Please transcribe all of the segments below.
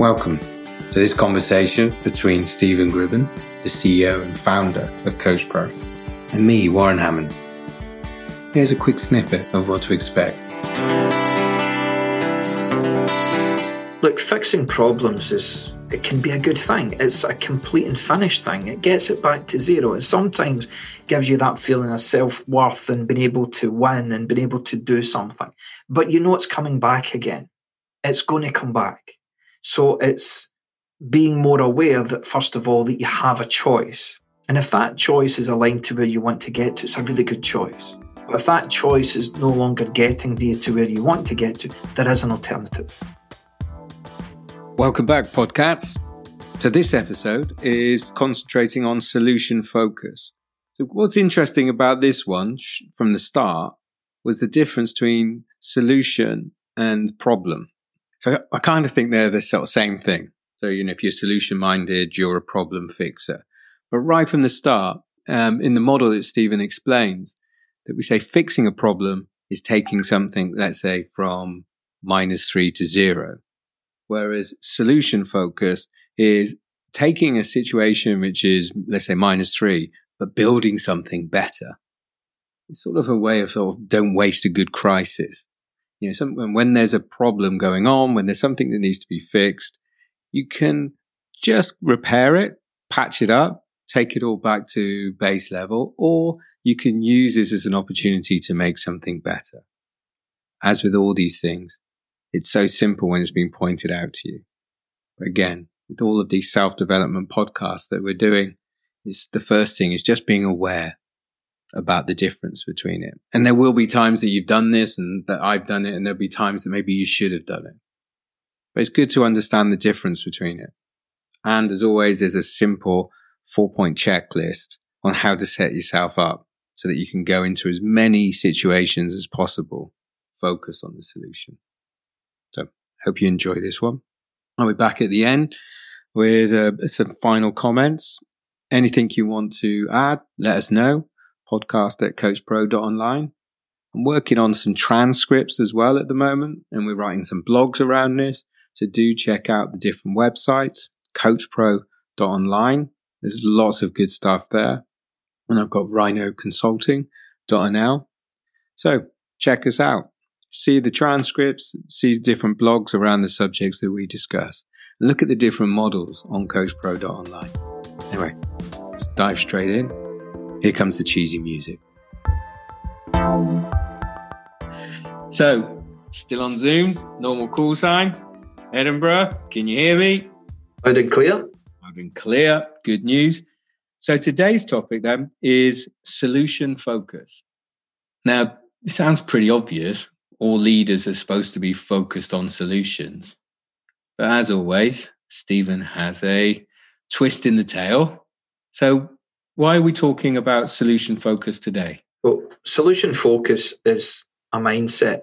Welcome to this conversation between Stephen Gribben, the CEO and founder of Coach Pro, and me, Warren Hammond. Here's a quick snippet of what to expect. Look, fixing problems is it can be a good thing. It's a complete and finished thing. It gets it back to zero. It sometimes gives you that feeling of self worth and being able to win and being able to do something. But you know it's coming back again. It's going to come back. So it's being more aware that, first of all, that you have a choice. And if that choice is aligned to where you want to get to, it's a really good choice. But if that choice is no longer getting you to where you want to get to, there is an alternative. Welcome back, Podcats. So, this episode is concentrating on solution focus. So, what's interesting about this one from the start was the difference between solution and problem. So I kind of think they're the sort of same thing. So, you know, if you're solution minded, you're a problem fixer. But right from the start, um, in the model that Stephen explains, that we say fixing a problem is taking something, let's say, from minus three to zero. Whereas solution focused is taking a situation which is, let's say, minus three, but building something better. It's sort of a way of sort of don't waste a good crisis. You know, some, when there's a problem going on, when there's something that needs to be fixed, you can just repair it, patch it up, take it all back to base level, or you can use this as an opportunity to make something better. As with all these things, it's so simple when it's being pointed out to you. Again, with all of these self development podcasts that we're doing, is the first thing is just being aware about the difference between it. And there will be times that you've done this and that I've done it, and there'll be times that maybe you should have done it. But it's good to understand the difference between it. And as always, there's a simple four point checklist on how to set yourself up so that you can go into as many situations as possible. Focus on the solution. So hope you enjoy this one. I'll be back at the end with uh, some final comments. Anything you want to add, let us know podcast at coachpro.online. I'm working on some transcripts as well at the moment, and we're writing some blogs around this. So do check out the different websites, coachpro.online. There's lots of good stuff there. And I've got rhinoconsulting.nl. So check us out. See the transcripts, see different blogs around the subjects that we discuss. Look at the different models on coachpro.online. Anyway, let's dive straight in. Here comes the cheesy music. So, still on Zoom, normal call sign. Edinburgh, can you hear me? I've been clear. I've been clear. Good news. So, today's topic then is solution focus. Now, it sounds pretty obvious. All leaders are supposed to be focused on solutions. But as always, Stephen has a twist in the tail. So, why are we talking about solution focus today? Well, solution focus is a mindset.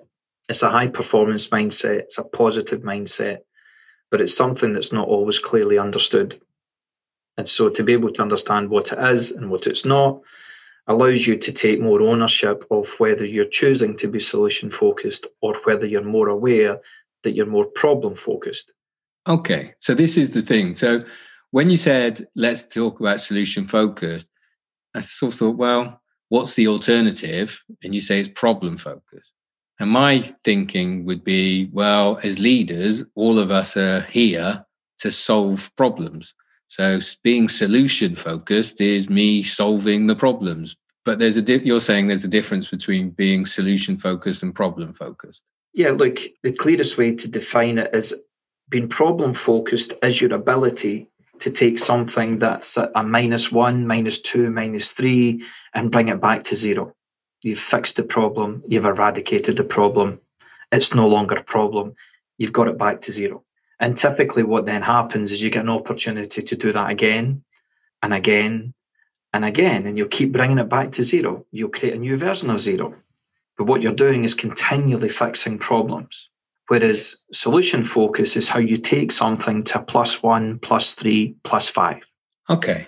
It's a high performance mindset. It's a positive mindset, but it's something that's not always clearly understood. And so to be able to understand what it is and what it's not allows you to take more ownership of whether you're choosing to be solution focused or whether you're more aware that you're more problem focused. Okay. So this is the thing. So when you said let's talk about solution focused, I sort of thought, well, what's the alternative? And you say it's problem focused. And my thinking would be, well, as leaders, all of us are here to solve problems. So being solution focused is me solving the problems. But there's a di- you're saying there's a difference between being solution focused and problem focused. Yeah, look, the clearest way to define it is being problem focused is your ability to take something that's a minus one, minus two, minus three, and bring it back to zero. You've fixed the problem, you've eradicated the problem. It's no longer a problem. You've got it back to zero. And typically, what then happens is you get an opportunity to do that again and again and again, and you'll keep bringing it back to zero. You'll create a new version of zero. But what you're doing is continually fixing problems. Whereas solution focus is how you take something to plus one, plus three, plus five. Okay.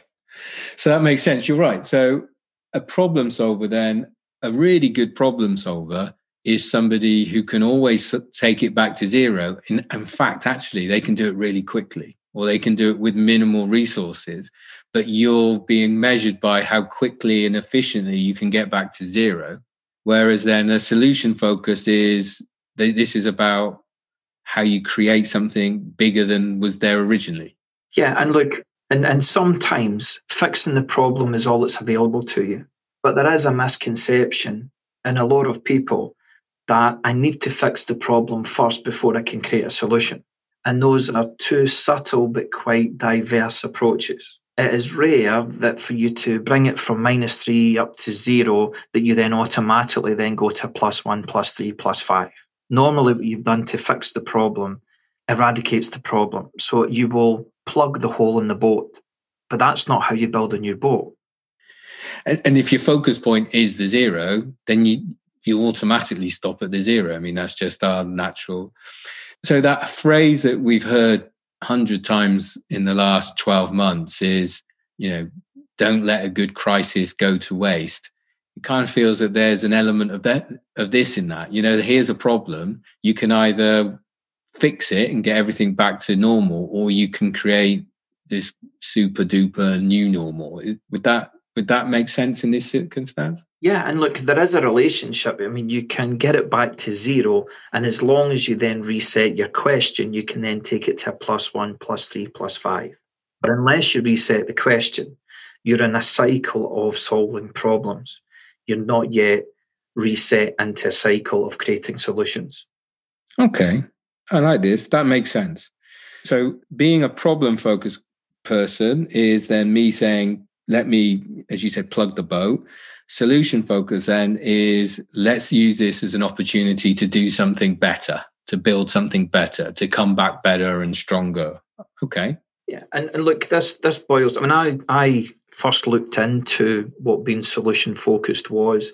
So that makes sense. You're right. So a problem solver, then, a really good problem solver is somebody who can always take it back to zero. In, in fact, actually, they can do it really quickly or they can do it with minimal resources. But you're being measured by how quickly and efficiently you can get back to zero. Whereas then a solution focus is this is about how you create something bigger than was there originally. Yeah, and look, and, and sometimes fixing the problem is all that's available to you. But there is a misconception in a lot of people that I need to fix the problem first before I can create a solution. And those are two subtle but quite diverse approaches. It is rare that for you to bring it from minus three up to zero, that you then automatically then go to plus one, plus three, plus five. Normally, what you've done to fix the problem eradicates the problem. So you will plug the hole in the boat. But that's not how you build a new boat. And, and if your focus point is the zero, then you you automatically stop at the zero. I mean, that's just our natural. So that phrase that we've heard hundred times in the last twelve months is, you know, don't let a good crisis go to waste. It kind of feels that there's an element of that of this in that. You know, here's a problem. You can either fix it and get everything back to normal, or you can create this super duper new normal. Would that would that make sense in this circumstance? Yeah, and look, there is a relationship. I mean, you can get it back to zero, and as long as you then reset your question, you can then take it to a plus one, plus three, plus five. But unless you reset the question, you're in a cycle of solving problems. You're not yet reset into a cycle of creating solutions. Okay. I like this. That makes sense. So being a problem focused person is then me saying, let me, as you said, plug the boat. Solution focus then is let's use this as an opportunity to do something better, to build something better, to come back better and stronger. Okay. Yeah. And, and look, this this boils. I mean, I I first looked into what being solution focused was,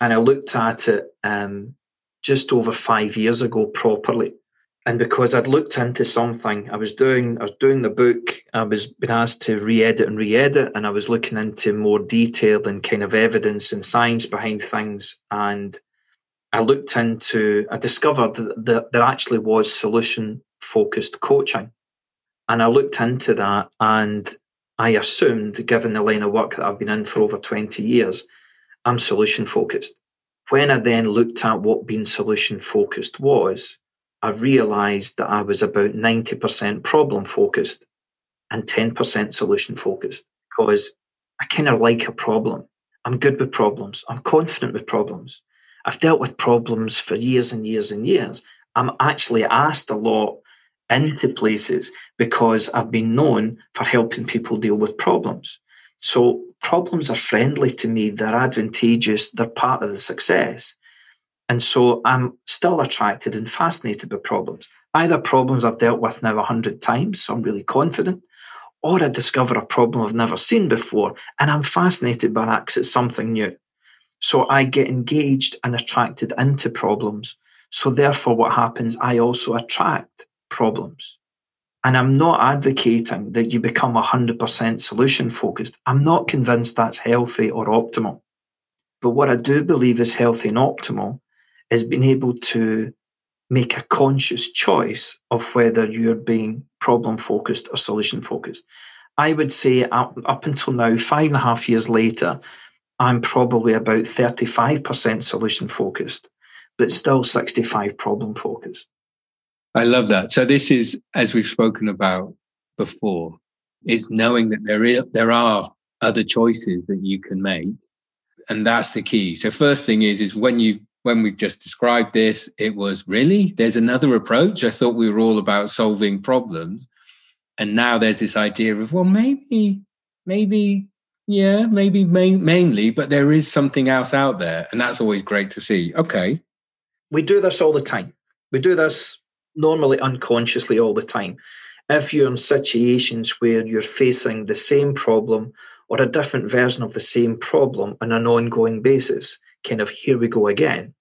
and I looked at it um, just over five years ago properly and because I'd looked into something, I was doing I was doing the book. I was been asked to re-edit and re-edit, and I was looking into more detail and kind of evidence and science behind things. And I looked into, I discovered that there actually was solution focused coaching, and I looked into that, and I assumed, given the line of work that I've been in for over twenty years, I'm solution focused. When I then looked at what being solution focused was, I realized that I was about 90% problem focused and 10% solution focused because I kind of like a problem. I'm good with problems. I'm confident with problems. I've dealt with problems for years and years and years. I'm actually asked a lot into places because I've been known for helping people deal with problems. So problems are friendly to me. They're advantageous. They're part of the success. And so I'm still attracted and fascinated by problems. Either problems I've dealt with now a hundred times, so I'm really confident, or I discover a problem I've never seen before, and I'm fascinated by that because it's something new. So I get engaged and attracted into problems. So therefore, what happens, I also attract problems. And I'm not advocating that you become 100% solution focused. I'm not convinced that's healthy or optimal. But what I do believe is healthy and optimal is being able to make a conscious choice of whether you're being problem focused or solution focused. I would say up, up until now, five and a half years later, I'm probably about 35% solution focused, but still 65 problem focused. I love that. So this is, as we've spoken about before, is knowing that there is, there are other choices that you can make. And that's the key. So first thing is, is when you when we've just described this, it was really, there's another approach. I thought we were all about solving problems. And now there's this idea of, well, maybe, maybe, yeah, maybe main, mainly, but there is something else out there. And that's always great to see. Okay. We do this all the time. We do this normally unconsciously all the time. If you're in situations where you're facing the same problem or a different version of the same problem on an ongoing basis, kind of here we go again.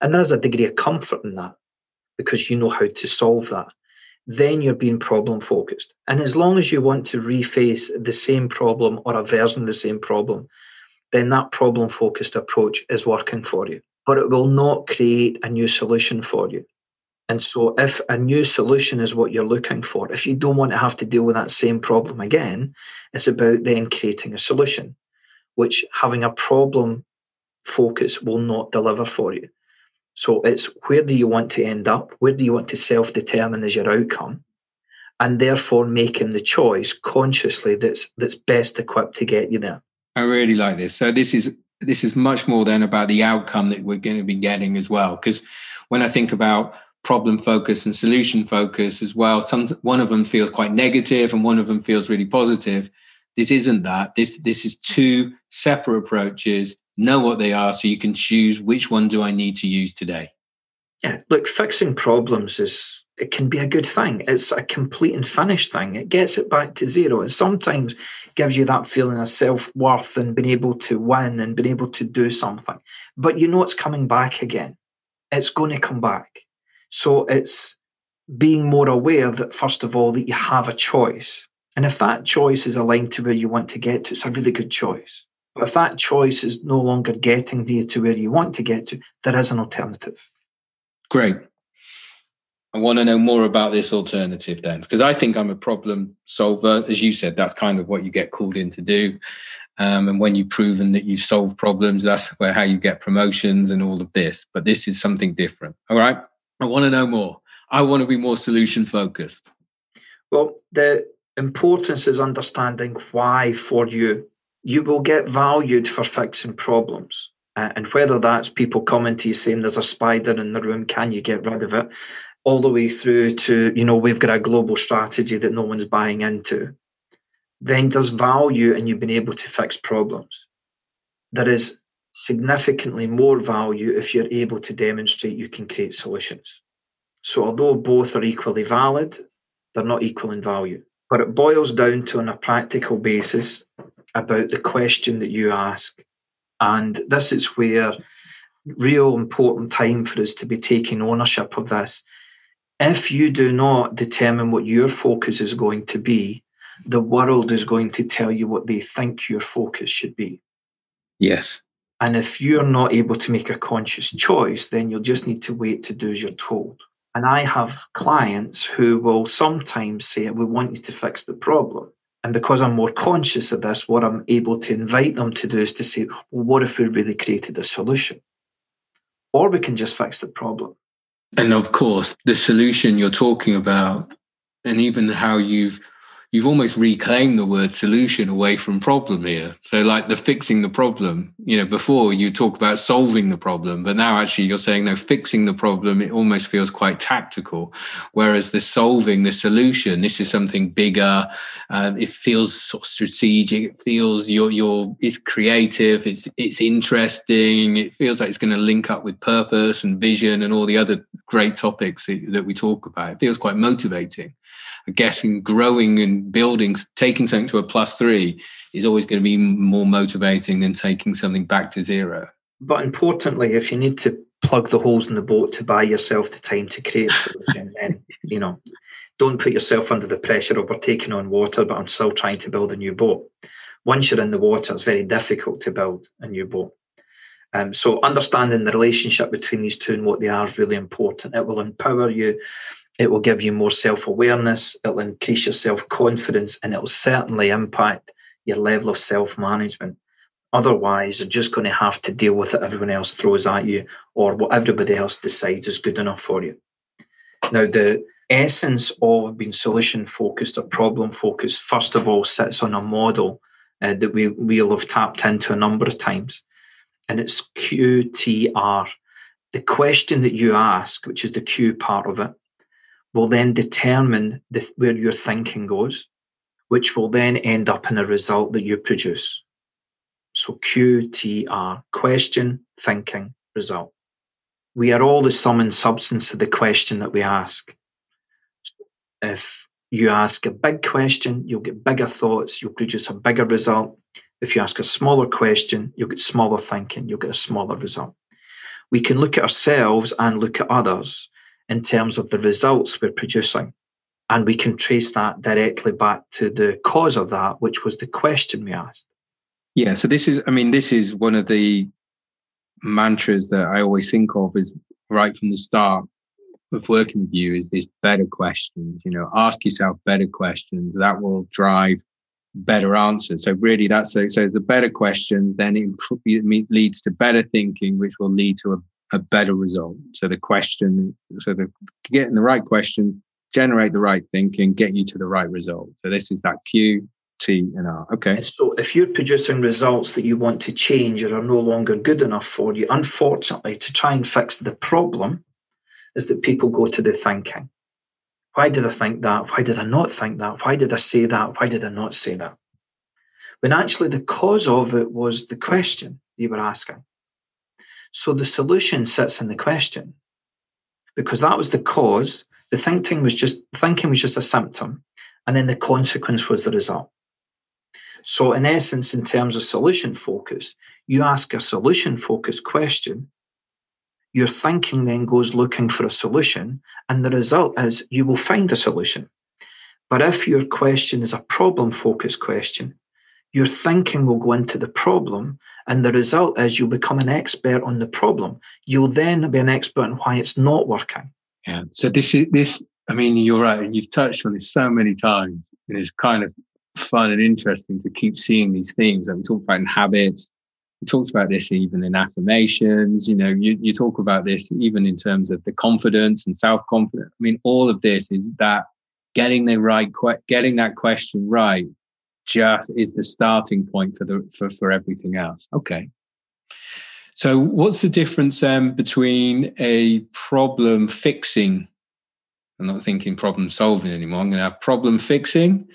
And there's a degree of comfort in that because you know how to solve that. Then you're being problem focused. And as long as you want to reface the same problem or a version of the same problem, then that problem focused approach is working for you. but it will not create a new solution for you. And so, if a new solution is what you're looking for, if you don't want to have to deal with that same problem again, it's about then creating a solution, which having a problem focus will not deliver for you. So, it's where do you want to end up? Where do you want to self determine as your outcome? And therefore, making the choice consciously that's that's best equipped to get you there. I really like this. So this is this is much more than about the outcome that we're going to be getting as well. Because when I think about problem focus and solution focus as well. Some one of them feels quite negative and one of them feels really positive. This isn't that. This this is two separate approaches. Know what they are so you can choose which one do I need to use today. Yeah, look, fixing problems is it can be a good thing. It's a complete and finished thing. It gets it back to zero. It sometimes gives you that feeling of self worth and being able to win and being able to do something. But you know it's coming back again. It's going to come back. So it's being more aware that, first of all, that you have a choice. And if that choice is aligned to where you want to get to, it's a really good choice. But if that choice is no longer getting you to where you want to get to, there is an alternative. Great. I want to know more about this alternative then, because I think I'm a problem solver. As you said, that's kind of what you get called in to do. Um, and when you've proven that you've solved problems, that's where how you get promotions and all of this. But this is something different. All right. I want to know more. I want to be more solution focused. Well, the importance is understanding why for you. You will get valued for fixing problems. Uh, and whether that's people coming to you saying there's a spider in the room, can you get rid of it? All the way through to, you know, we've got a global strategy that no one's buying into. Then there's value in you being able to fix problems. There is significantly more value if you're able to demonstrate you can create solutions. So, although both are equally valid, they're not equal in value. But it boils down to, on a practical basis, about the question that you ask. And this is where real important time for us to be taking ownership of this. If you do not determine what your focus is going to be, the world is going to tell you what they think your focus should be. Yes. And if you're not able to make a conscious choice, then you'll just need to wait to do as you're told. And I have clients who will sometimes say, We want you to fix the problem. And because I'm more conscious of this, what I'm able to invite them to do is to say, Well, what if we really created a solution? Or we can just fix the problem. And of course, the solution you're talking about, and even how you've you've almost reclaimed the word solution away from problem here. So, like the fixing the problem, you know, before you talk about solving the problem, but now actually you're saying no, fixing the problem, it almost feels quite tactical. Whereas the solving, the solution, this is something bigger. Um, it feels sort of strategic. It feels you're, you're, it's creative. It's, it's interesting. It feels like it's going to link up with purpose and vision and all the other great topics that we talk about. It feels quite motivating getting, growing and building, taking something to a plus three is always going to be more motivating than taking something back to zero. But importantly, if you need to plug the holes in the boat to buy yourself the time to create something, then, you know, don't put yourself under the pressure of we're taking on water, but I'm still trying to build a new boat. Once you're in the water, it's very difficult to build a new boat. Um, so understanding the relationship between these two and what they are is really important. It will empower you it will give you more self awareness, it'll increase your self confidence, and it'll certainly impact your level of self management. Otherwise, you're just going to have to deal with what everyone else throws at you or what everybody else decides is good enough for you. Now, the essence of being solution focused or problem focused, first of all, sits on a model uh, that we, we'll have tapped into a number of times, and it's QTR. The question that you ask, which is the Q part of it, will then determine the, where your thinking goes, which will then end up in a result that you produce. So QTR, question, thinking, result. We are all the sum and substance of the question that we ask. If you ask a big question, you'll get bigger thoughts, you'll produce a bigger result. If you ask a smaller question, you'll get smaller thinking, you'll get a smaller result. We can look at ourselves and look at others in terms of the results we're producing. And we can trace that directly back to the cause of that, which was the question we asked. Yeah. So this is, I mean, this is one of the mantras that I always think of is right from the start of working with you is this better questions. You know, ask yourself better questions that will drive better answers. So really, that's so the better question then it leads to better thinking, which will lead to a, a better result. So the question, so the getting the right question, generate the right thinking, get you to the right result. So this is that Q, T, and R. Okay. And so if you're producing results that you want to change or are no longer good enough for you, unfortunately, to try and fix the problem, is that people go to the thinking. Why did I think that? Why did I not think that? Why did I say that? Why did I not say that? When actually the cause of it was the question you were asking. So the solution sits in the question because that was the cause. The thinking was just, thinking was just a symptom. And then the consequence was the result. So in essence, in terms of solution focus, you ask a solution focused question your thinking then goes looking for a solution, and the result is you will find a solution. But if your question is a problem focused question, your thinking will go into the problem, and the result is you'll become an expert on the problem. You'll then be an expert on why it's not working. Yeah. So this is this. I mean, you're right, and you've touched on this so many times. It's kind of fun and interesting to keep seeing these themes. And we talk about in habits, we talked about this even in affirmations. You know, you, you talk about this even in terms of the confidence and self confidence. I mean, all of this is that getting the right, getting that question right, just is the starting point for the for for everything else. Okay. So, what's the difference um, between a problem fixing? I'm not thinking problem solving anymore. I'm going to have problem fixing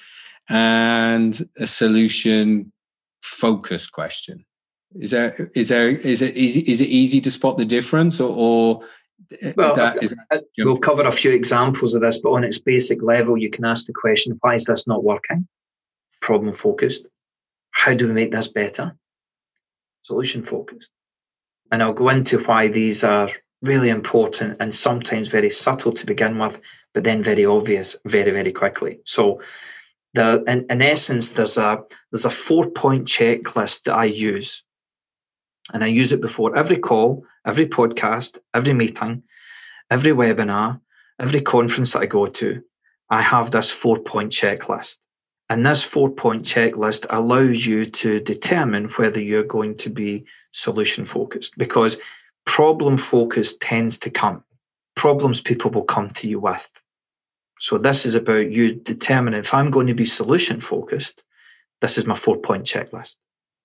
and a solution focused question. Is there is there is it easy is it easy to spot the difference or, or well, that, that we'll cover a few examples of this, but on its basic level, you can ask the question: Why is this not working? Problem focused. How do we make this better? Solution focused. And I'll go into why these are really important and sometimes very subtle to begin with, but then very obvious very very quickly. So, the in, in essence, there's a there's a four point checklist that I use and I use it before every call, every podcast, every meeting, every webinar, every conference that I go to. I have this four point checklist. And this four point checklist allows you to determine whether you're going to be solution focused because problem focus tends to come. Problems people will come to you with. So this is about you determining if I'm going to be solution focused, this is my four point checklist.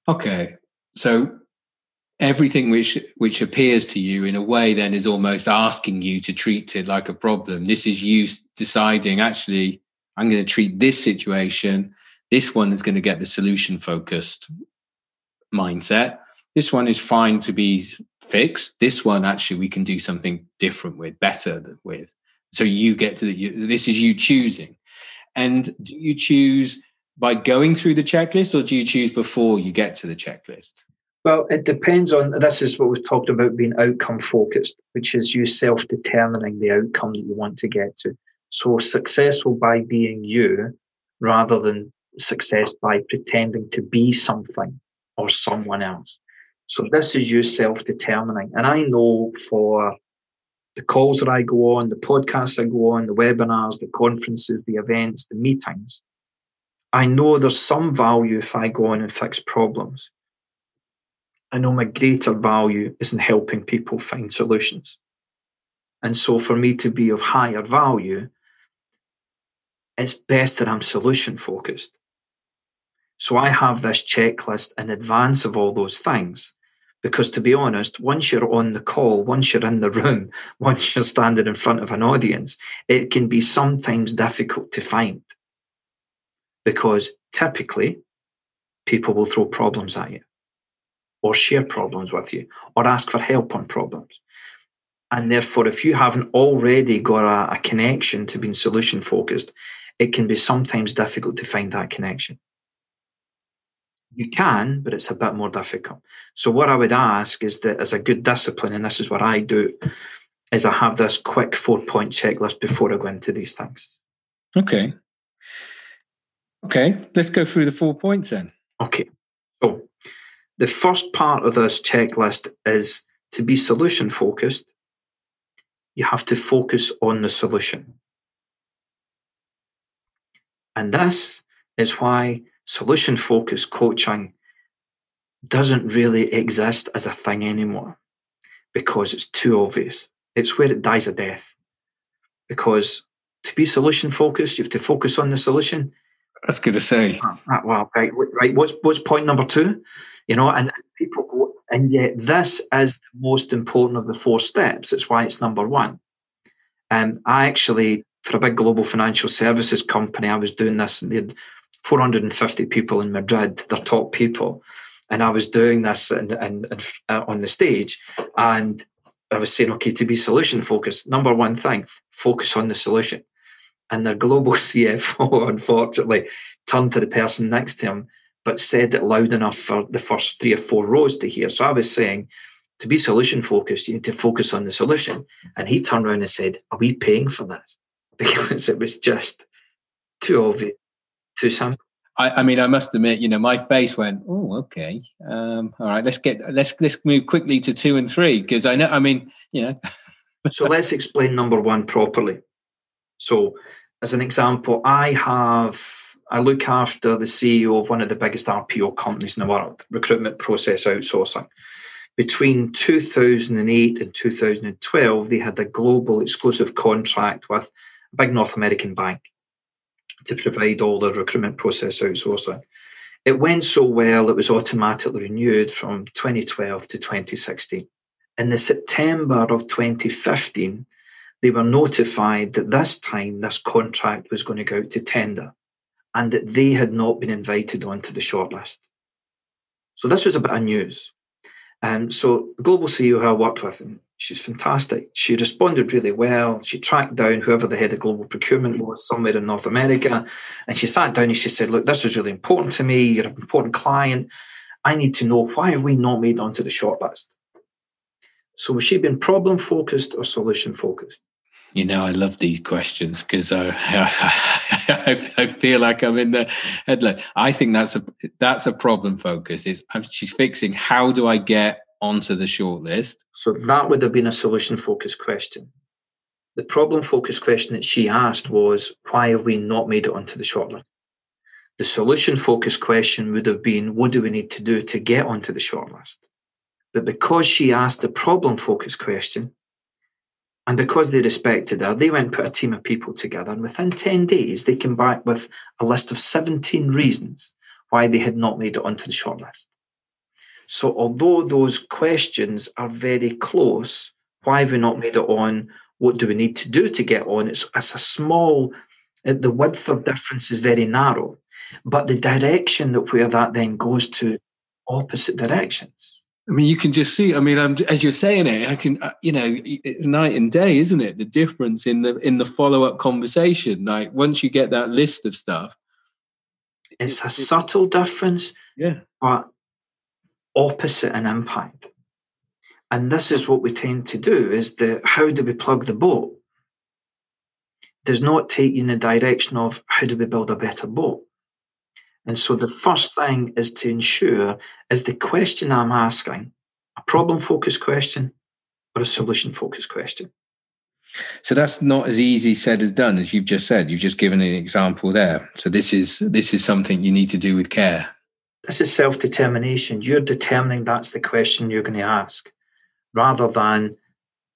Okay. So everything which which appears to you in a way then is almost asking you to treat it like a problem this is you deciding actually i'm going to treat this situation this one is going to get the solution focused mindset. This one is fine to be fixed. This one actually we can do something different with better with. So you get to the you, this is you choosing. And do you choose by going through the checklist or do you choose before you get to the checklist? Well, it depends on this is what we've talked about being outcome focused, which is you self determining the outcome that you want to get to. So successful by being you rather than success by pretending to be something or someone else. So this is you self determining. And I know for the calls that I go on, the podcasts I go on, the webinars, the conferences, the events, the meetings, I know there's some value if I go on and fix problems. I know my greater value is in helping people find solutions. And so for me to be of higher value, it's best that I'm solution focused. So I have this checklist in advance of all those things. Because to be honest, once you're on the call, once you're in the room, once you're standing in front of an audience, it can be sometimes difficult to find. Because typically people will throw problems at you or share problems with you or ask for help on problems. And therefore, if you haven't already got a, a connection to being solution focused, it can be sometimes difficult to find that connection. You can, but it's a bit more difficult. So, what I would ask is that as a good discipline, and this is what I do, is I have this quick four point checklist before I go into these things. Okay. Okay, let's go through the four points then. Okay. So, the first part of this checklist is to be solution focused, you have to focus on the solution. And this is why solution focused coaching doesn't really exist as a thing anymore because it's too obvious. It's where it dies a death. Because to be solution focused, you have to focus on the solution. That's good to say. Ah, ah, well, right, right. What's what's point number two? You know, and people go, and yet this is the most important of the four steps. It's why it's number one. And um, I actually, for a big global financial services company, I was doing this, and they had 450 people in Madrid, their top people, and I was doing this and, and, uh, on the stage, and I was saying, okay, to be solution focused, number one thing, focus on the solution. And the global CFO, unfortunately, turned to the person next to him, but said it loud enough for the first three or four rows to hear. So I was saying, to be solution focused, you need to focus on the solution. And he turned around and said, Are we paying for this? Because it was just too obvious, too simple. I, I, mean, I must admit, you know, my face went, "Oh, okay, um, all right, let's get let's let's move quickly to two and three because I know, I mean, you know." so let's explain number one properly. So, as an example, I have I look after the CEO of one of the biggest RPO companies in the world, recruitment process outsourcing. Between 2008 and 2012, they had a global exclusive contract with big North American bank to provide all the recruitment process outsourcing. It went so well, it was automatically renewed from 2012 to 2016. In the September of 2015, they were notified that this time this contract was going to go out to tender and that they had not been invited onto the shortlist. So this was a bit of news. Um, so the global CEO who I worked with, she's fantastic. She responded really well. She tracked down whoever the head of global procurement was somewhere in North America. And she sat down and she said, Look, this is really important to me. You're an important client. I need to know why have we not made onto the shortlist? So was she been problem focused or solution focused? You know, I love these questions because I, uh, I, I, feel like I'm in the headline. I think that's a that's a problem focus. Is um, she's fixing how do I get onto the shortlist. So that would have been a solution focused question. The problem focused question that she asked was, why have we not made it onto the shortlist? The solution focused question would have been, what do we need to do to get onto the shortlist? But because she asked the problem focused question, and because they respected her, they went and put a team of people together. And within 10 days, they came back with a list of 17 reasons why they had not made it onto the shortlist. So although those questions are very close, why have we not made it on? What do we need to do to get on? It's, it's a small, uh, the width of difference is very narrow, but the direction that where that then goes to opposite directions. I mean, you can just see. I mean, I'm, as you're saying it, I can, uh, you know, it's night and day, isn't it? The difference in the in the follow up conversation. Like once you get that list of stuff, it's a subtle difference. Yeah, but opposite in impact. And this is what we tend to do is the how do we plug the boat? Does not take you in the direction of how do we build a better boat? And so the first thing is to ensure is the question I'm asking a problem focused question or a solution focused question? So that's not as easy said as done as you've just said. You've just given an example there. So this is this is something you need to do with care. This is self determination. You're determining that's the question you're going to ask rather than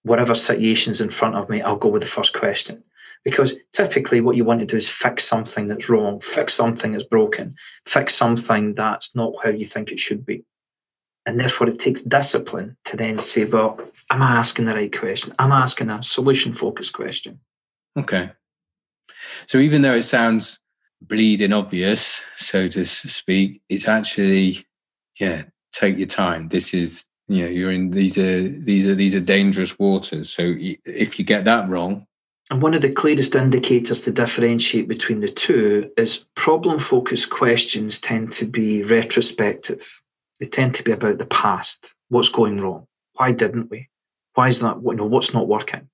whatever situation's in front of me, I'll go with the first question. Because typically, what you want to do is fix something that's wrong, fix something that's broken, fix something that's not how you think it should be. And therefore, it takes discipline to then say, well, am I asking the right question? I'm asking a solution focused question? Okay. So even though it sounds bleeding obvious, so to speak, it's actually, yeah, take your time. This is, you know, you're in these are these are these are dangerous waters. So if you get that wrong, and one of the clearest indicators to differentiate between the two is problem focused questions tend to be retrospective. They tend to be about the past. What's going wrong? Why didn't we? Why is that, you know, what's not working?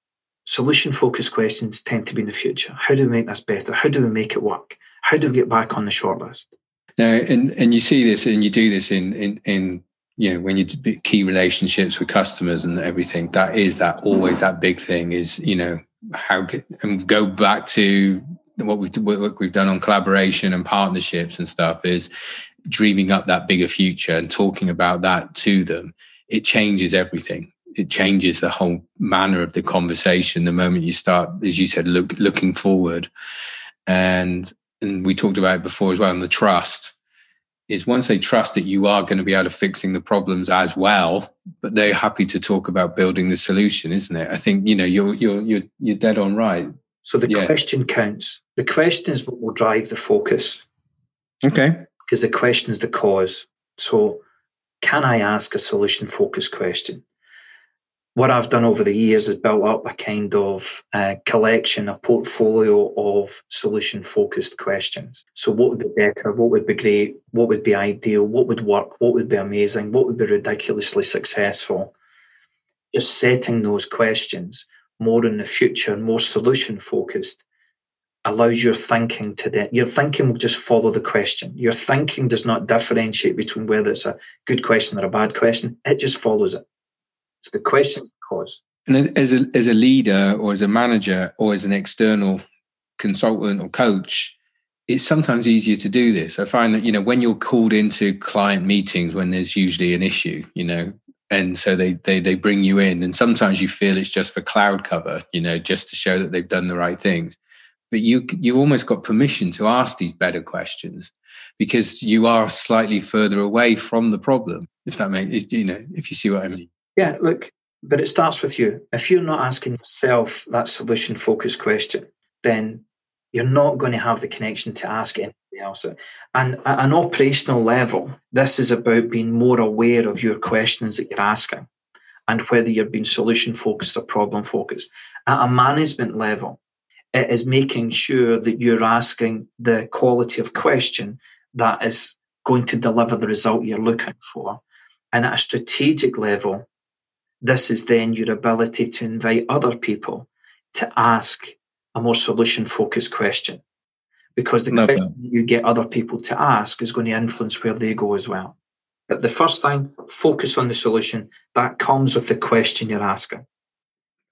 Solution focused questions tend to be in the future. How do we make this better? How do we make it work? How do we get back on the shortlist? Now, and, and you see this and you do this in, in, in you know when you key relationships with customers and everything that is that always that big thing is you know how and go back to what we've what we've done on collaboration and partnerships and stuff is dreaming up that bigger future and talking about that to them. It changes everything. It changes the whole manner of the conversation the moment you start as you said look looking forward. And and we talked about it before as well and the trust is once they trust that you are going to be able to fixing the problems as well but they're happy to talk about building the solution isn't it? I think you know you're you're you're, you're dead on right. So the yeah. question counts. The question is what will drive the focus. Okay. Because the question is the cause. So can i ask a solution focused question what I've done over the years is built up a kind of uh, collection, a portfolio of solution focused questions. So, what would be better? What would be great? What would be ideal? What would work? What would be amazing? What would be ridiculously successful? Just setting those questions more in the future, and more solution focused, allows your thinking to then, your thinking will just follow the question. Your thinking does not differentiate between whether it's a good question or a bad question, it just follows it. So the question of cause. And as a as a leader or as a manager or as an external consultant or coach, it's sometimes easier to do this. I find that, you know, when you're called into client meetings when there's usually an issue, you know, and so they they they bring you in and sometimes you feel it's just for cloud cover, you know, just to show that they've done the right things. But you you've almost got permission to ask these better questions because you are slightly further away from the problem, if that makes you know, if you see what I mean. Yeah, look, but it starts with you. If you're not asking yourself that solution focused question, then you're not going to have the connection to ask anything else. And at an operational level, this is about being more aware of your questions that you're asking and whether you're being solution focused or problem focused. At a management level, it is making sure that you're asking the quality of question that is going to deliver the result you're looking for. And at a strategic level, this is then your ability to invite other people to ask a more solution focused question. Because the no, question you get other people to ask is going to influence where they go as well. But the first thing, focus on the solution. That comes with the question you're asking.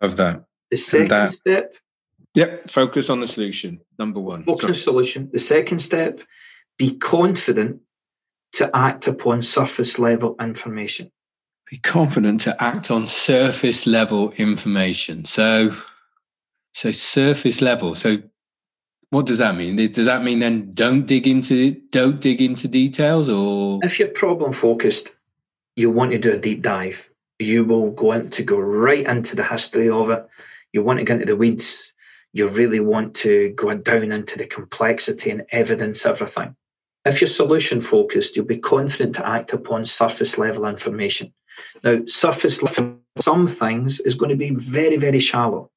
Of that. The second that, step. Yep, focus on the solution. Number one. Focus on the solution. The second step, be confident to act upon surface level information be confident to act on surface level information. So, so surface level. So, what does that mean? Does that mean then don't dig into don't dig into details, or if you're problem focused, you want to do a deep dive. You will go to go right into the history of it. You want to get into the weeds. You really want to go down into the complexity and evidence everything. If you're solution focused, you'll be confident to act upon surface level information. Now, surface level, some things is going to be very, very shallow.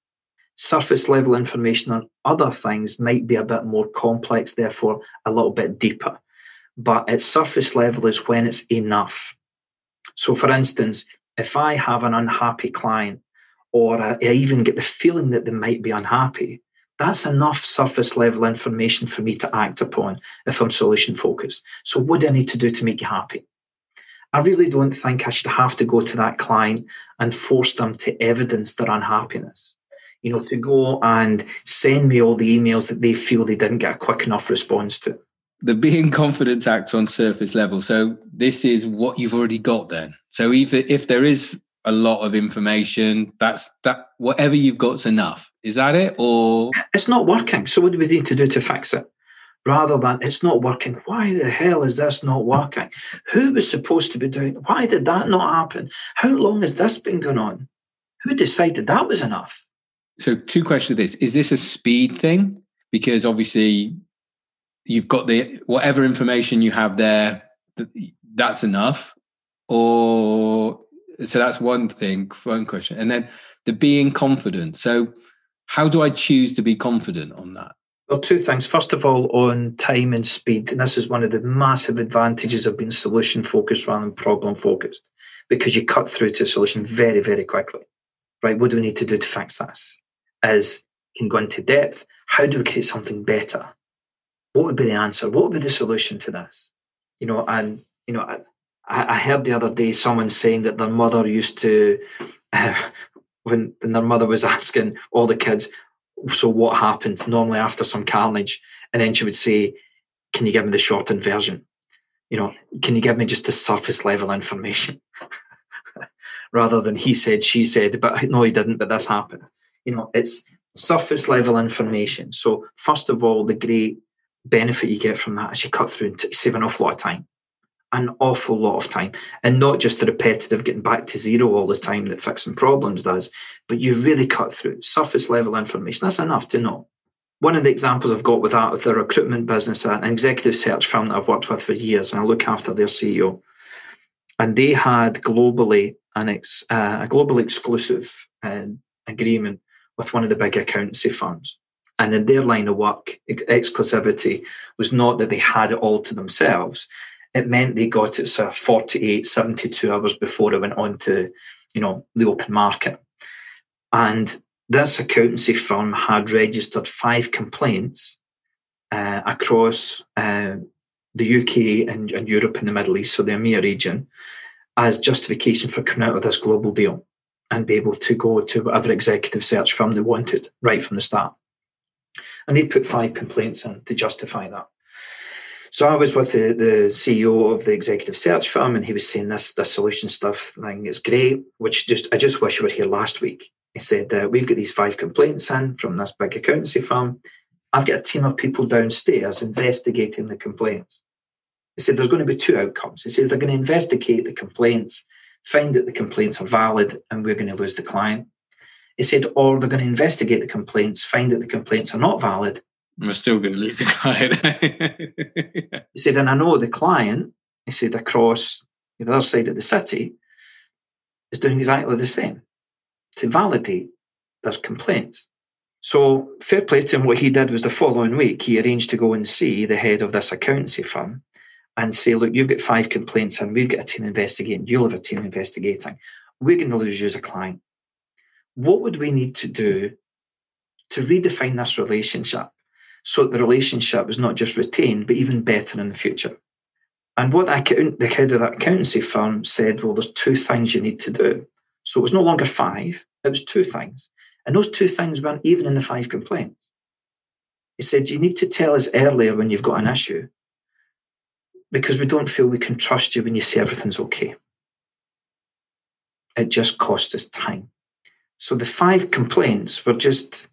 Surface level information on other things might be a bit more complex, therefore a little bit deeper. But at surface level is when it's enough. So, for instance, if I have an unhappy client, or I even get the feeling that they might be unhappy, that's enough surface level information for me to act upon if I'm solution focused. So, what do I need to do to make you happy? I really don't think I should have to go to that client and force them to evidence their unhappiness. You know, to go and send me all the emails that they feel they didn't get a quick enough response to. The being confident acts on surface level. So this is what you've already got then. So even if there is a lot of information, that's that whatever you've got's enough. Is that it? Or it's not working. So what do we need to do to fix it? Rather than it's not working. Why the hell is this not working? Who was supposed to be doing? Why did that not happen? How long has this been going on? Who decided that was enough? So, two questions: This is this a speed thing? Because obviously, you've got the whatever information you have there. That's enough, or so that's one thing. One question, and then the being confident. So, how do I choose to be confident on that? Well, two things. First of all, on time and speed. And this is one of the massive advantages of being solution focused rather than problem focused because you cut through to a solution very, very quickly. Right? What do we need to do to fix this? Is can go into depth. How do we create something better? What would be the answer? What would be the solution to this? You know, and you know, I, I heard the other day someone saying that their mother used to, when, when their mother was asking all the kids, so what happened normally after some carnage? And then she would say, can you give me the shortened version? You know, can you give me just the surface level information? Rather than he said, she said, but no, he didn't, but this happened. You know, it's surface level information. So first of all, the great benefit you get from that is you cut through and save an awful lot of time an awful lot of time and not just the repetitive getting back to zero all the time that fixing problems does, but you really cut through surface level information. That's enough to know. One of the examples I've got with that with the recruitment business, an executive search firm that I've worked with for years, and I look after their CEO. And they had globally an ex, uh, a global exclusive uh, agreement with one of the big accountancy firms. And in their line of work, exclusivity was not that they had it all to themselves it meant they got it sort of 48, 72 hours before it went on to, you know, the open market. And this accountancy firm had registered five complaints uh, across uh, the UK and, and, Europe and the Middle East, so the EMEA region, as justification for coming out of this global deal and be able to go to whatever executive search firm they wanted right from the start. And they put five complaints in to justify that. So I was with the, the CEO of the executive search firm, and he was saying this this solution stuff thing is great. Which just I just wish you were here last week. He said uh, we've got these five complaints in from this big accountancy firm. I've got a team of people downstairs investigating the complaints. He said there's going to be two outcomes. He says they're going to investigate the complaints, find that the complaints are valid, and we're going to lose the client. He said, or they're going to investigate the complaints, find that the complaints are not valid, we're still going to lose the client. he said, and I know the client, he said, across the other side of the city is doing exactly the same to validate their complaints. So fair play to him. What he did was the following week, he arranged to go and see the head of this accountancy firm and say, look, you've got five complaints and we've got a team investigating. You'll have a team investigating. We're going to lose you as a client. What would we need to do to redefine this relationship so that the relationship is not just retained, but even better in the future. And what the head of that accountancy firm said, well, there's two things you need to do. So it was no longer five, it was two things. And those two things weren't even in the five complaints. He said, you need to tell us earlier when you've got an issue because we don't feel we can trust you when you say everything's okay. It just cost us time. So the five complaints were just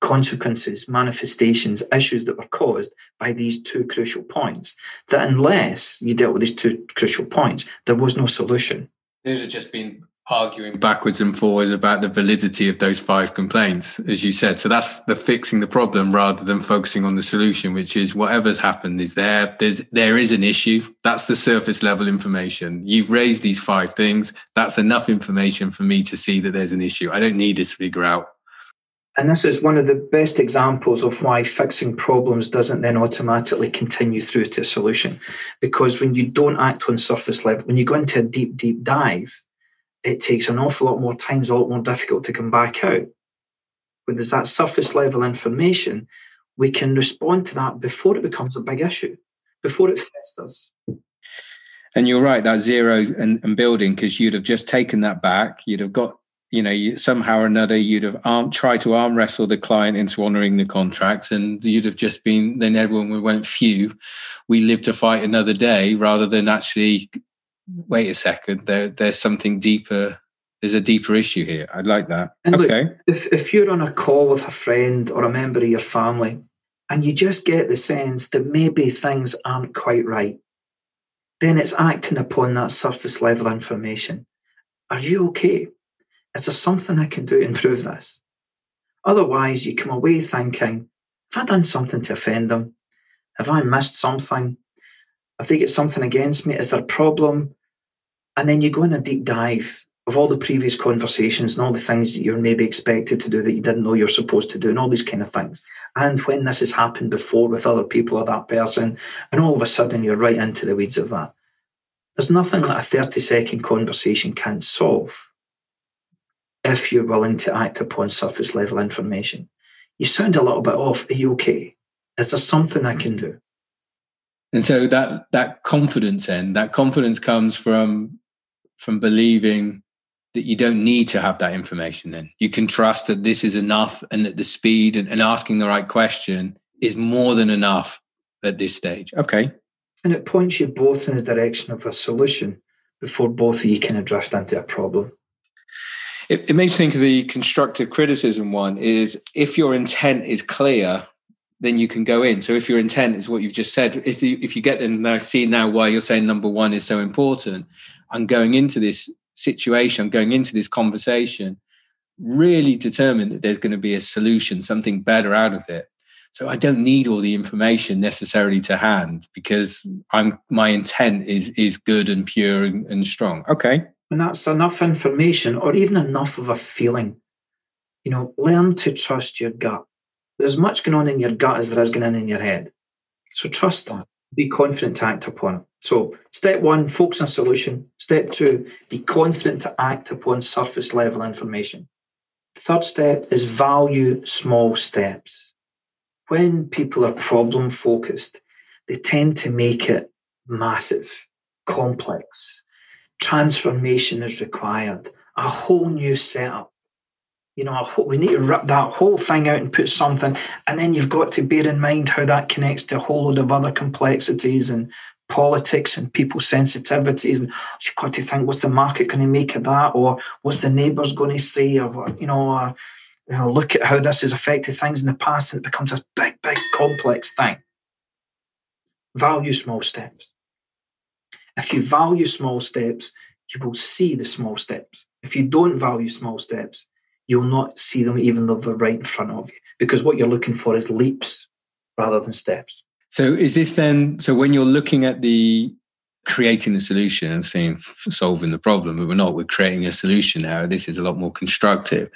consequences, manifestations, issues that were caused by these two crucial points. That unless you dealt with these two crucial points, there was no solution. These have just been arguing backwards and forwards about the validity of those five complaints, as you said. So that's the fixing the problem rather than focusing on the solution, which is whatever's happened is there. There's there is an issue. That's the surface level information. You've raised these five things. That's enough information for me to see that there's an issue. I don't need to figure out and this is one of the best examples of why fixing problems doesn't then automatically continue through to a solution. Because when you don't act on surface level, when you go into a deep, deep dive, it takes an awful lot more time, it's a lot more difficult to come back out. When there's that surface level information, we can respond to that before it becomes a big issue, before it festers. And you're right, that zero and, and building, because you'd have just taken that back, you'd have got you know, you, somehow or another, you'd have arm, tried to arm wrestle the client into honouring the contract, and you'd have just been. Then everyone would went, "Phew, we live to fight another day," rather than actually, wait a second, there, there's something deeper. There's a deeper issue here. I'd like that. And okay. Look, if if you're on a call with a friend or a member of your family, and you just get the sense that maybe things aren't quite right, then it's acting upon that surface level information. Are you okay? Is there something I can do to improve this? Otherwise, you come away thinking, have I done something to offend them? Have I missed something? Have they got something against me? Is there a problem? And then you go in a deep dive of all the previous conversations and all the things that you're maybe expected to do that you didn't know you're supposed to do and all these kind of things. And when this has happened before with other people or that person, and all of a sudden you're right into the weeds of that. There's nothing that a 30 second conversation can't solve if you're willing to act upon surface level information. You sound a little bit off. Are you okay? Is there something I can do? And so that that confidence then, that confidence comes from from believing that you don't need to have that information then. You can trust that this is enough and that the speed and, and asking the right question is more than enough at this stage. Okay. And it points you both in the direction of a solution before both of you kind of drift into a problem. It, it makes me think of the constructive criticism one is if your intent is clear, then you can go in. So if your intent is what you've just said, if you if you get in now see now why you're saying number one is so important, I'm going into this situation, I'm going into this conversation, really determined that there's going to be a solution, something better out of it. So I don't need all the information necessarily to hand because I'm my intent is is good and pure and, and strong. Okay. And that's enough information or even enough of a feeling. You know, learn to trust your gut. There's much going on in your gut as there is going on in your head. So trust that. Be confident to act upon it. So, step one, focus on solution. Step two, be confident to act upon surface level information. Third step is value small steps. When people are problem focused, they tend to make it massive, complex. Transformation is required, a whole new setup. You know, we need to rip that whole thing out and put something, and then you've got to bear in mind how that connects to a whole load of other complexities and politics and people's sensitivities. And you've got to think, what's the market going to make of that? Or what's the neighbours going to say? Or, you know, or, you know, look at how this has affected things in the past. And it becomes this big, big, complex thing. Value small steps. If you value small steps, you will see the small steps. If you don't value small steps, you'll not see them even though they're right in front of you because what you're looking for is leaps rather than steps. So is this then, so when you're looking at the creating the solution and saying solving the problem, but we're not, we're creating a solution now, this is a lot more constructive.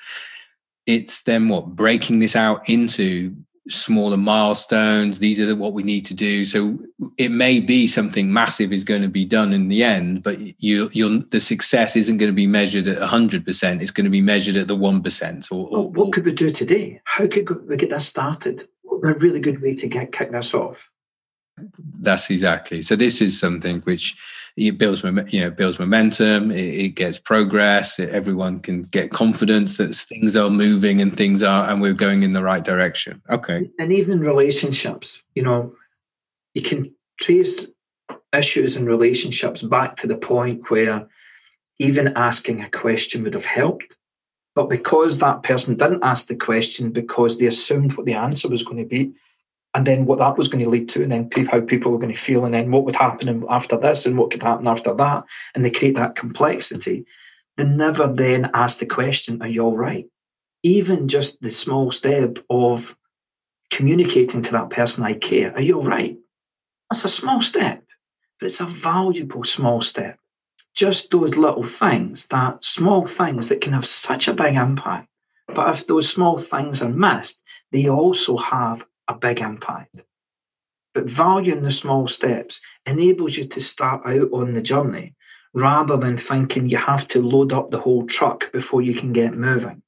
It's then what, breaking this out into smaller milestones. These are what we need to do. So it may be something massive is going to be done in the end, but you, you're, the success isn't going to be measured at 100%. It's going to be measured at the 1%. Or, or what could we do today? How could we get that started? a really good way to get kick this off. That's exactly. So this is something which it builds, you know, builds momentum. It, it gets progress. Everyone can get confidence that things are moving and things are, and we're going in the right direction. Okay. And even in relationships, you know, you can trace issues in relationships back to the point where even asking a question would have helped. But because that person didn't ask the question because they assumed what the answer was going to be, and then what that was going to lead to, and then how people were going to feel, and then what would happen after this, and what could happen after that, and they create that complexity. They never then ask the question, Are you all right? Even just the small step of communicating to that person, I care, are you all right? That's a small step, but it's a valuable small step just those little things, that small things that can have such a big impact. But if those small things are missed, they also have a big impact. But valuing the small steps enables you to start out on the journey rather than thinking you have to load up the whole truck before you can get moving.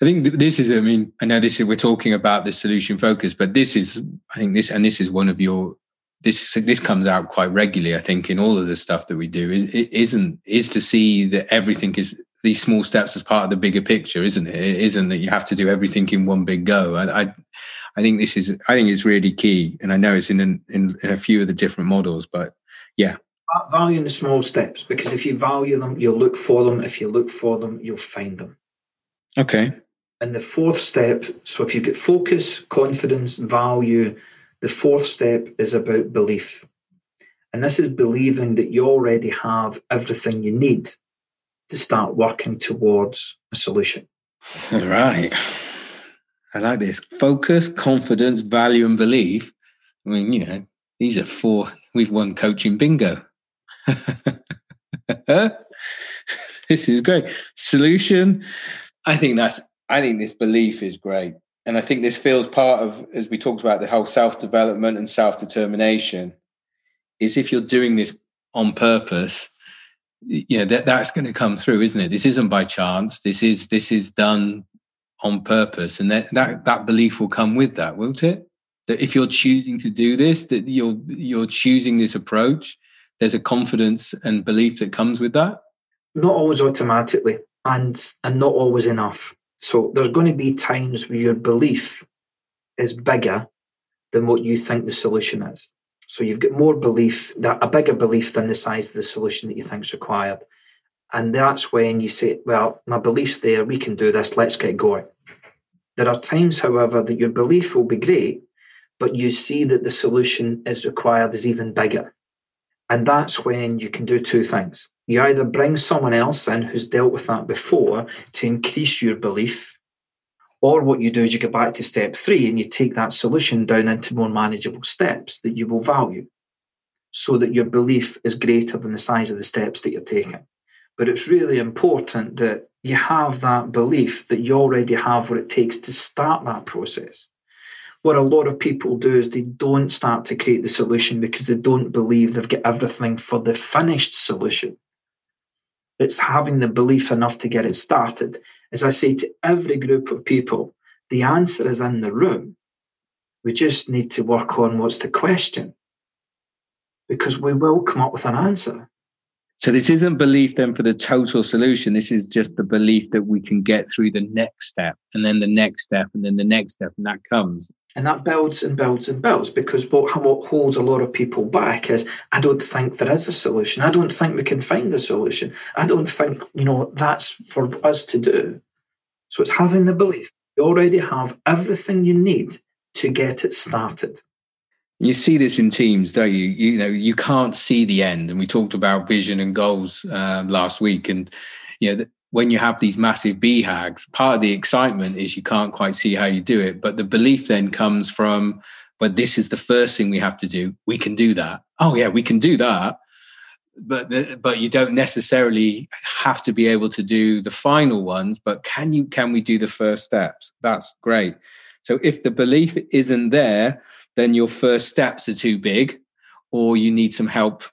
I think this is, I mean, I know this is, we're talking about the solution focus, but this is, I think this, and this is one of your this this comes out quite regularly. I think in all of the stuff that we do is it isn't is to see that everything is these small steps as part of the bigger picture, isn't it? It isn't that you have to do everything in one big go. I, I, I think this is I think it's really key, and I know it's in, in in a few of the different models, but yeah. Value the small steps because if you value them, you'll look for them. If you look for them, you'll find them. Okay. And the fourth step, so if you get focus, confidence, value, the fourth step is about belief. And this is believing that you already have everything you need to start working towards a solution. All right. I like this. Focus, confidence, value, and belief. I mean, you know, these are four. We've won coaching bingo. this is great. Solution. I think that's, I think this belief is great and I think this feels part of, as we talked about, the whole self development and self determination. Is if you're doing this on purpose, you know that that's going to come through, isn't it? This isn't by chance. This is this is done on purpose, and that that that belief will come with that, won't it? That if you're choosing to do this, that you're you're choosing this approach, there's a confidence and belief that comes with that. Not always automatically, and and not always enough. So there's going to be times where your belief is bigger than what you think the solution is. So you've got more belief, that a bigger belief than the size of the solution that you think is required. And that's when you say, well, my belief's there, we can do this, let's get going. There are times, however, that your belief will be great, but you see that the solution is required is even bigger. And that's when you can do two things. You either bring someone else in who's dealt with that before to increase your belief, or what you do is you go back to step three and you take that solution down into more manageable steps that you will value so that your belief is greater than the size of the steps that you're taking. But it's really important that you have that belief that you already have what it takes to start that process. What a lot of people do is they don't start to create the solution because they don't believe they've got everything for the finished solution. It's having the belief enough to get it started as I say to every group of people, the answer is in the room. We just need to work on what's the question because we will come up with an answer. So this isn't belief then for the total solution. This is just the belief that we can get through the next step and then the next step and then the next step and that comes. And that builds and builds and builds because what, what holds a lot of people back is I don't think there is a solution. I don't think we can find a solution. I don't think, you know, that's for us to do. So it's having the belief. You already have everything you need to get it started. You see this in teams, don't you? You know, you can't see the end. And we talked about vision and goals uh, last week. And, you know, when you have these massive BHAGs, part of the excitement is you can't quite see how you do it. But the belief then comes from, but this is the first thing we have to do. We can do that. Oh, yeah, we can do that. But but you don't necessarily have to be able to do the final ones. But can you? Can we do the first steps? That's great. So if the belief isn't there, then your first steps are too big, or you need some help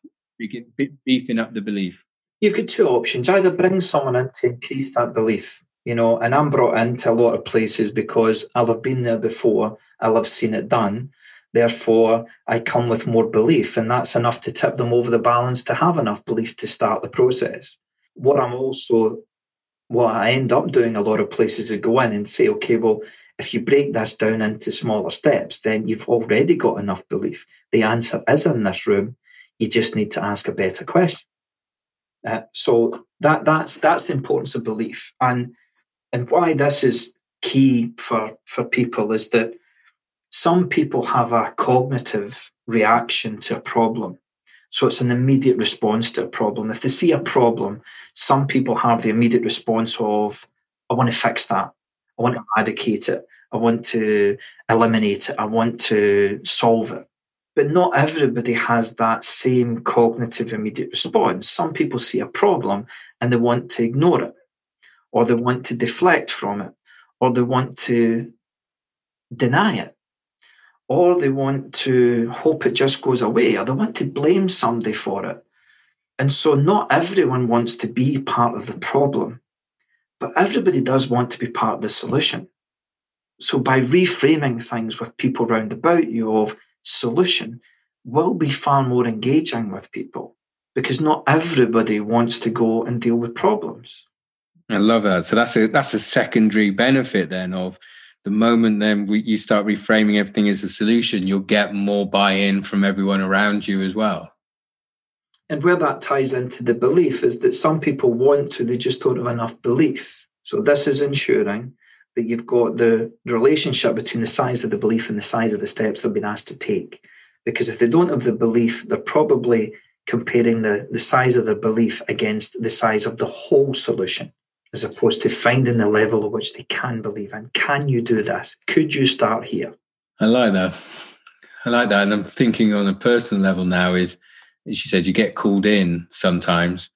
beefing up the belief you've got two options. Either bring someone in to increase that belief, you know, and I'm brought into a lot of places because I'll have been there before, I'll have seen it done. Therefore, I come with more belief, and that's enough to tip them over the balance to have enough belief to start the process. What I'm also, what I end up doing a lot of places is go in and say, okay, well, if you break this down into smaller steps, then you've already got enough belief. The answer is in this room. You just need to ask a better question. Uh, so that that's that's the importance of belief, and and why this is key for for people is that some people have a cognitive reaction to a problem. So it's an immediate response to a problem. If they see a problem, some people have the immediate response of, I want to fix that. I want to eradicate it. I want to eliminate it. I want to solve it. But not everybody has that same cognitive immediate response. Some people see a problem and they want to ignore it, or they want to deflect from it, or they want to deny it, or they want to hope it just goes away, or they want to blame somebody for it. And so, not everyone wants to be part of the problem, but everybody does want to be part of the solution. So, by reframing things with people round about you of solution will be far more engaging with people because not everybody wants to go and deal with problems. I love that. So that's a that's a secondary benefit then of the moment then we, you start reframing everything as a solution, you'll get more buy-in from everyone around you as well. And where that ties into the belief is that some people want to, they just don't have enough belief. So this is ensuring that you've got the relationship between the size of the belief and the size of the steps they've been asked to take. Because if they don't have the belief, they're probably comparing the, the size of their belief against the size of the whole solution, as opposed to finding the level at which they can believe in. Can you do this? Could you start here? I like that. I like that. And I'm thinking on a personal level now is, as she says, you get called in sometimes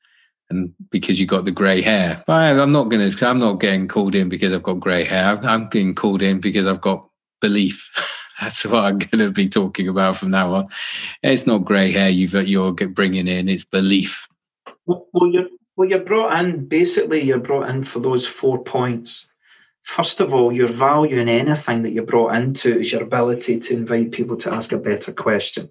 and because you got the grey hair. But I'm not going to. I'm not getting called in because I've got grey hair. I'm being called in because I've got belief. That's what I'm going to be talking about from now on. It's not grey hair you've you're bringing in. It's belief. Well, you're well, you're brought in. Basically, you're brought in for those four points. First of all, your value in anything that you're brought into is your ability to invite people to ask a better question,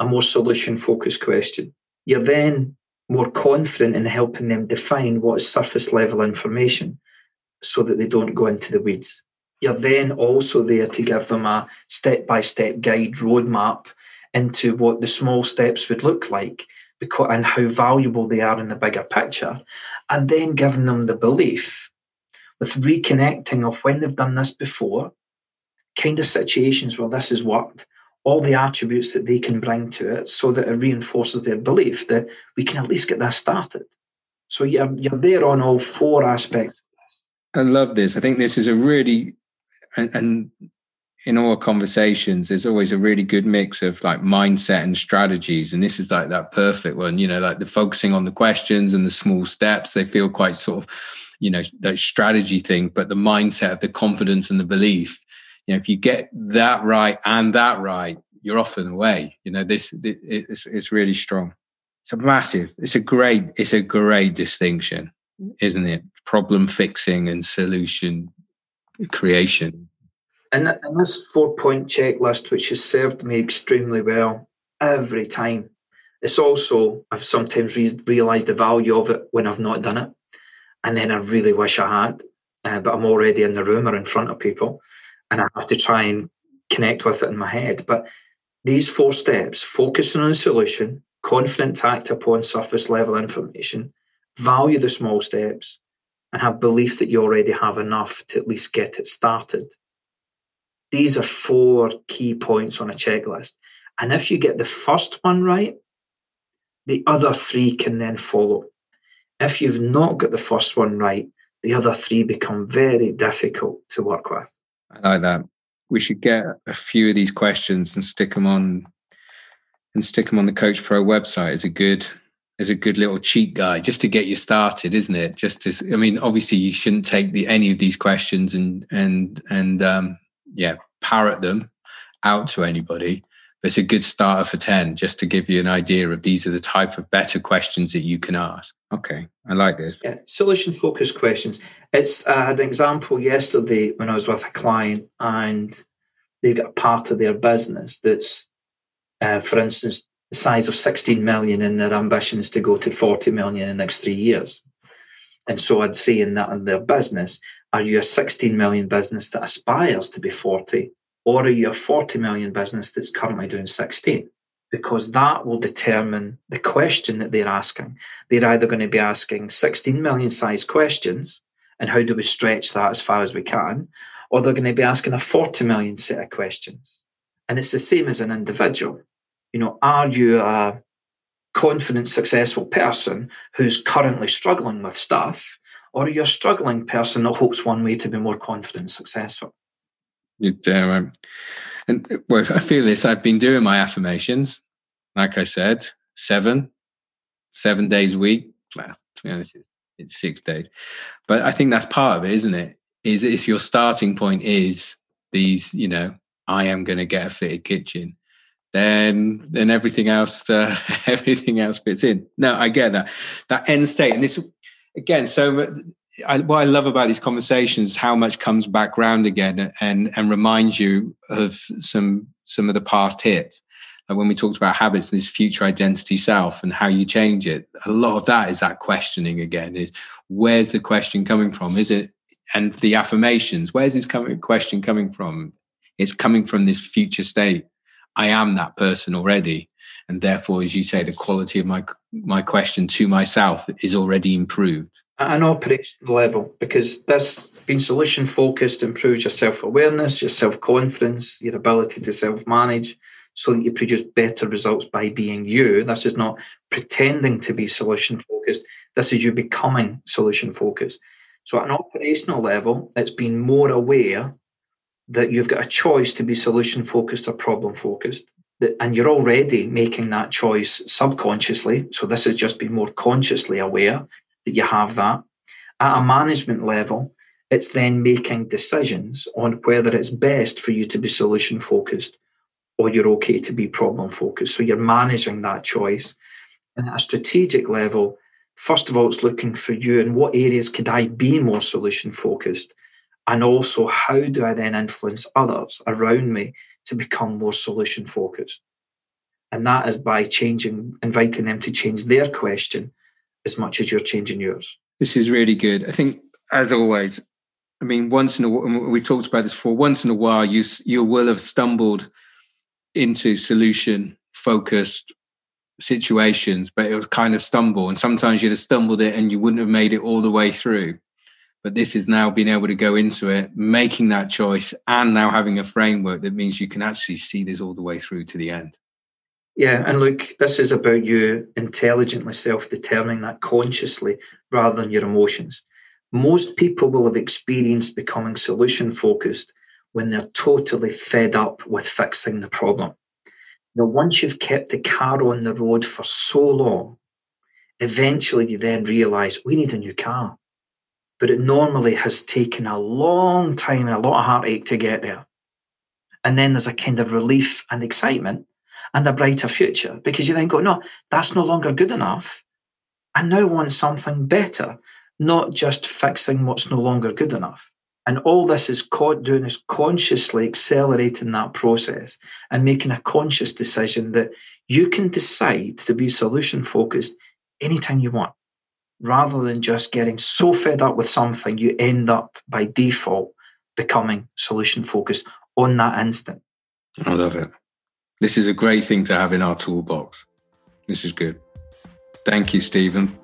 a more solution focused question. You're then more confident in helping them define what is surface level information so that they don't go into the weeds. You're then also there to give them a step by step guide roadmap into what the small steps would look like because, and how valuable they are in the bigger picture. And then giving them the belief with reconnecting of when they've done this before, kind of situations where this has worked, all the attributes that they can bring to it so that it reinforces their belief that we can at least get that started. So you're, you're there on all four aspects. I love this. I think this is a really, and, and in all conversations, there's always a really good mix of like mindset and strategies. And this is like that perfect one, you know, like the focusing on the questions and the small steps. They feel quite sort of, you know, that strategy thing, but the mindset of the confidence and the belief. You know, if you get that right and that right, you're off and away. You know, this it, it's it's really strong. It's a massive. It's a great. It's a great distinction, isn't it? Problem fixing and solution creation and, and this four point checklist, which has served me extremely well every time, it's also, I've sometimes re- realized the value of it when I've not done it. And then I really wish I had, uh, but I'm already in the room or in front of people and I have to try and connect with it in my head. But these four steps focusing on a solution, confident to act upon surface level information, value the small steps, and have belief that you already have enough to at least get it started these are four key points on a checklist. And if you get the first one right, the other three can then follow. If you've not got the first one right, the other three become very difficult to work with. I like that. We should get a few of these questions and stick them on and stick them on the Coach Pro website as a good as a good little cheat guide just to get you started, isn't it? Just to, I mean, obviously you shouldn't take the any of these questions and and and um, yeah, parrot them out to anybody. But it's a good starter for 10, just to give you an idea of these are the type of better questions that you can ask. Okay, I like this. Yeah, solution focused questions. It's I had an example yesterday when I was with a client and they've got a part of their business that's, uh, for instance, the size of 16 million and their ambition is to go to 40 million in the next three years. And so I'd say in that in their business, are you a 16 million business that aspires to be 40? Or are you a 40 million business that's currently doing 16? Because that will determine the question that they're asking. They're either going to be asking 16 million size questions, and how do we stretch that as far as we can? Or they're going to be asking a 40 million set of questions. And it's the same as an individual. You know, are you a confident, successful person who's currently struggling with stuff? or are you're a struggling person that hopes one way to be more confident and successful. You um, and well, I feel this. I've been doing my affirmations, like I said, seven, seven days a week. Well, to be honest, it's six days, but I think that's part of it, isn't it? Is if your starting point is these, you know, I am going to get a fitted kitchen, then then everything else uh, everything else fits in. No, I get that. That end state, and this again, so I, what I love about these conversations is how much comes back round again and and reminds you of some some of the past hits. When we talked about habits this future identity self and how you change it, a lot of that is that questioning again. Is where's the question coming from? Is it and the affirmations? Where's this coming, question coming from? It's coming from this future state. I am that person already and therefore, as you say, the quality of my my question to myself is already improved at an operational level because this being solution focused improves your self awareness, your self confidence, your ability to self manage, so that you produce better results by being you. This is not pretending to be solution focused. This is you becoming solution focused. So, at an operational level, it's being more aware that you've got a choice to be solution focused or problem focused and you're already making that choice subconsciously. So this is just being more consciously aware that you have that. At a management level, it's then making decisions on whether it's best for you to be solution focused or you're okay to be problem focused. So you're managing that choice. And at a strategic level, first of all, it's looking for you and what areas could I be more solution focused? And also, how do I then influence others around me to become more solution focused? And that is by changing, inviting them to change their question as much as you're changing yours. This is really good. I think, as always, I mean, once in a while, we talked about this before. Once in a while, you you will have stumbled into solution focused situations, but it was kind of stumble. And sometimes you'd have stumbled it and you wouldn't have made it all the way through. But this is now being able to go into it, making that choice, and now having a framework that means you can actually see this all the way through to the end. Yeah, and look, this is about you intelligently self determining that consciously rather than your emotions. Most people will have experienced becoming solution focused when they're totally fed up with fixing the problem. Now, once you've kept the car on the road for so long, eventually you then realize we need a new car. But it normally has taken a long time and a lot of heartache to get there. And then there's a kind of relief and excitement and a brighter future because you then go, no, that's no longer good enough. I now want something better, not just fixing what's no longer good enough. And all this is caught doing is consciously accelerating that process and making a conscious decision that you can decide to be solution focused anytime you want, rather than just getting so fed up with something, you end up by default becoming solution focused on that instant. I love it. This is a great thing to have in our toolbox. This is good. Thank you, Stephen.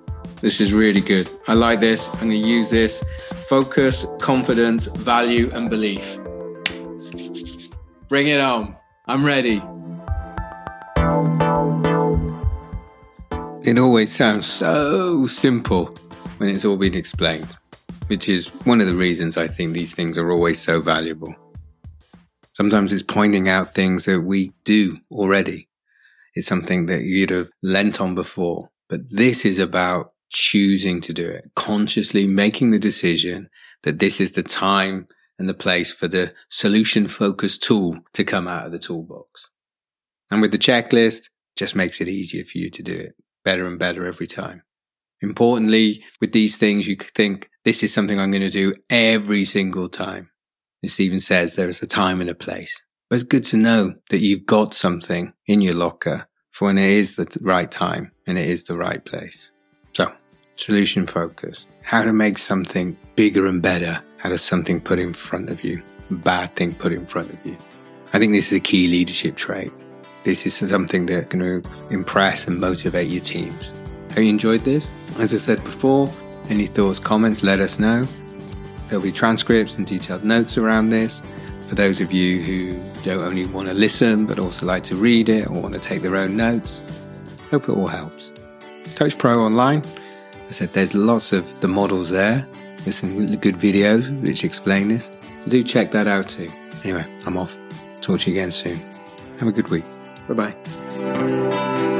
This is really good. I like this. I'm going to use this. Focus, confidence, value, and belief. Bring it on. I'm ready. It always sounds so simple when it's all been explained, which is one of the reasons I think these things are always so valuable. Sometimes it's pointing out things that we do already. It's something that you'd have lent on before. But this is about choosing to do it, consciously making the decision that this is the time and the place for the solution focused tool to come out of the toolbox. And with the checklist, just makes it easier for you to do it better and better every time. Importantly, with these things, you think this is something I'm going to do every single time. As Stephen says, there is a time and a place. But it's good to know that you've got something in your locker for when it is the right time and it is the right place. So solution focused, how to make something bigger and better out of something put in front of you, bad thing put in front of you. I think this is a key leadership trait. This is something that's going to impress and motivate your teams. Have you enjoyed this? As I said before, any thoughts, comments, let us know. There'll be transcripts and detailed notes around this. For those of you who don't only want to listen but also like to read it or want to take their own notes, hope it all helps. Coach Pro Online I said there's lots of the models there. There's some good videos which explain this. Do check that out too. Anyway, I'm off. Talk to you again soon. Have a good week. Bye bye.